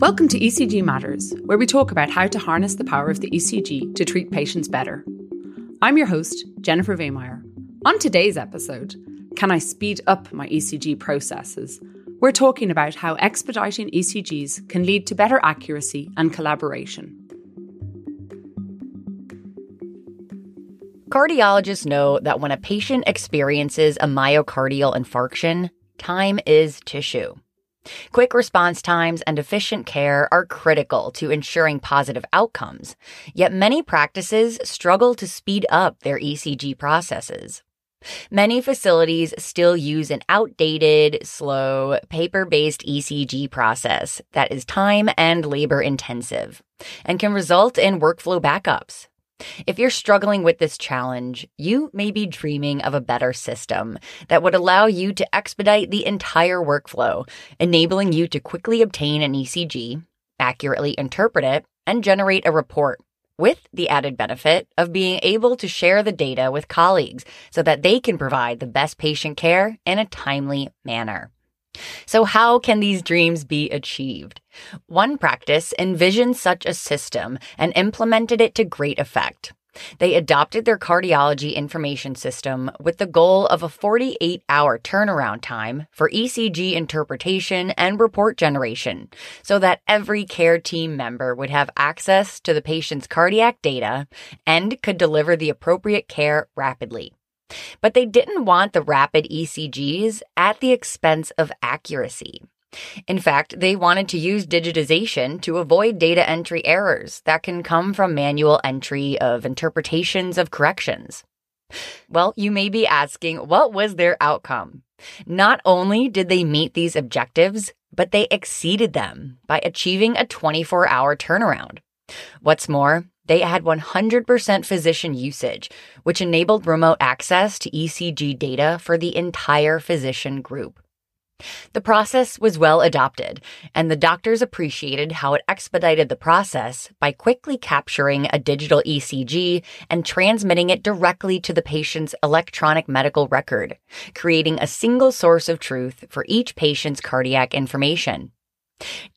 Welcome to ECG Matters, where we talk about how to harness the power of the ECG to treat patients better. I'm your host, Jennifer Wehmeyer. On today's episode, Can I Speed Up My ECG Processes? We're talking about how expediting ECGs can lead to better accuracy and collaboration. Cardiologists know that when a patient experiences a myocardial infarction, time is tissue. Quick response times and efficient care are critical to ensuring positive outcomes, yet many practices struggle to speed up their ECG processes. Many facilities still use an outdated, slow, paper based ECG process that is time and labor intensive and can result in workflow backups. If you're struggling with this challenge, you may be dreaming of a better system that would allow you to expedite the entire workflow, enabling you to quickly obtain an ECG, accurately interpret it, and generate a report, with the added benefit of being able to share the data with colleagues so that they can provide the best patient care in a timely manner. So, how can these dreams be achieved? One practice envisioned such a system and implemented it to great effect. They adopted their cardiology information system with the goal of a 48 hour turnaround time for ECG interpretation and report generation so that every care team member would have access to the patient's cardiac data and could deliver the appropriate care rapidly. But they didn't want the rapid ECGs at the expense of accuracy. In fact, they wanted to use digitization to avoid data entry errors that can come from manual entry of interpretations of corrections. Well, you may be asking, what was their outcome? Not only did they meet these objectives, but they exceeded them by achieving a 24 hour turnaround. What's more, they had 100% physician usage, which enabled remote access to ECG data for the entire physician group. The process was well adopted, and the doctors appreciated how it expedited the process by quickly capturing a digital ECG and transmitting it directly to the patient's electronic medical record, creating a single source of truth for each patient's cardiac information.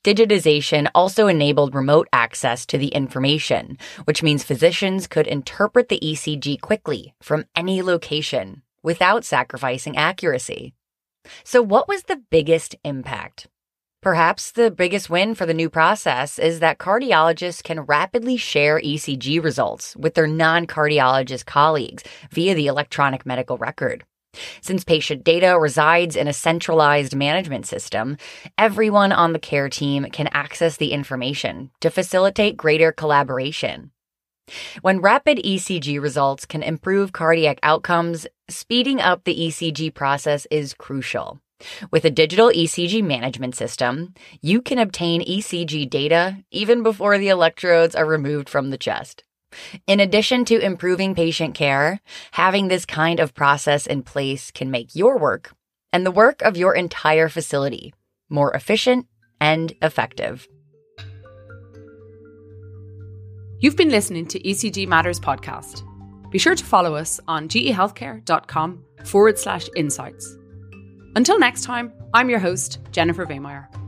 Digitization also enabled remote access to the information, which means physicians could interpret the ECG quickly from any location without sacrificing accuracy. So, what was the biggest impact? Perhaps the biggest win for the new process is that cardiologists can rapidly share ECG results with their non cardiologist colleagues via the electronic medical record. Since patient data resides in a centralized management system, everyone on the care team can access the information to facilitate greater collaboration. When rapid ECG results can improve cardiac outcomes, speeding up the ECG process is crucial. With a digital ECG management system, you can obtain ECG data even before the electrodes are removed from the chest. In addition to improving patient care, having this kind of process in place can make your work and the work of your entire facility more efficient and effective. You've been listening to ECG Matters podcast. Be sure to follow us on gehealthcare.com forward slash insights. Until next time, I'm your host, Jennifer Wehmeyer.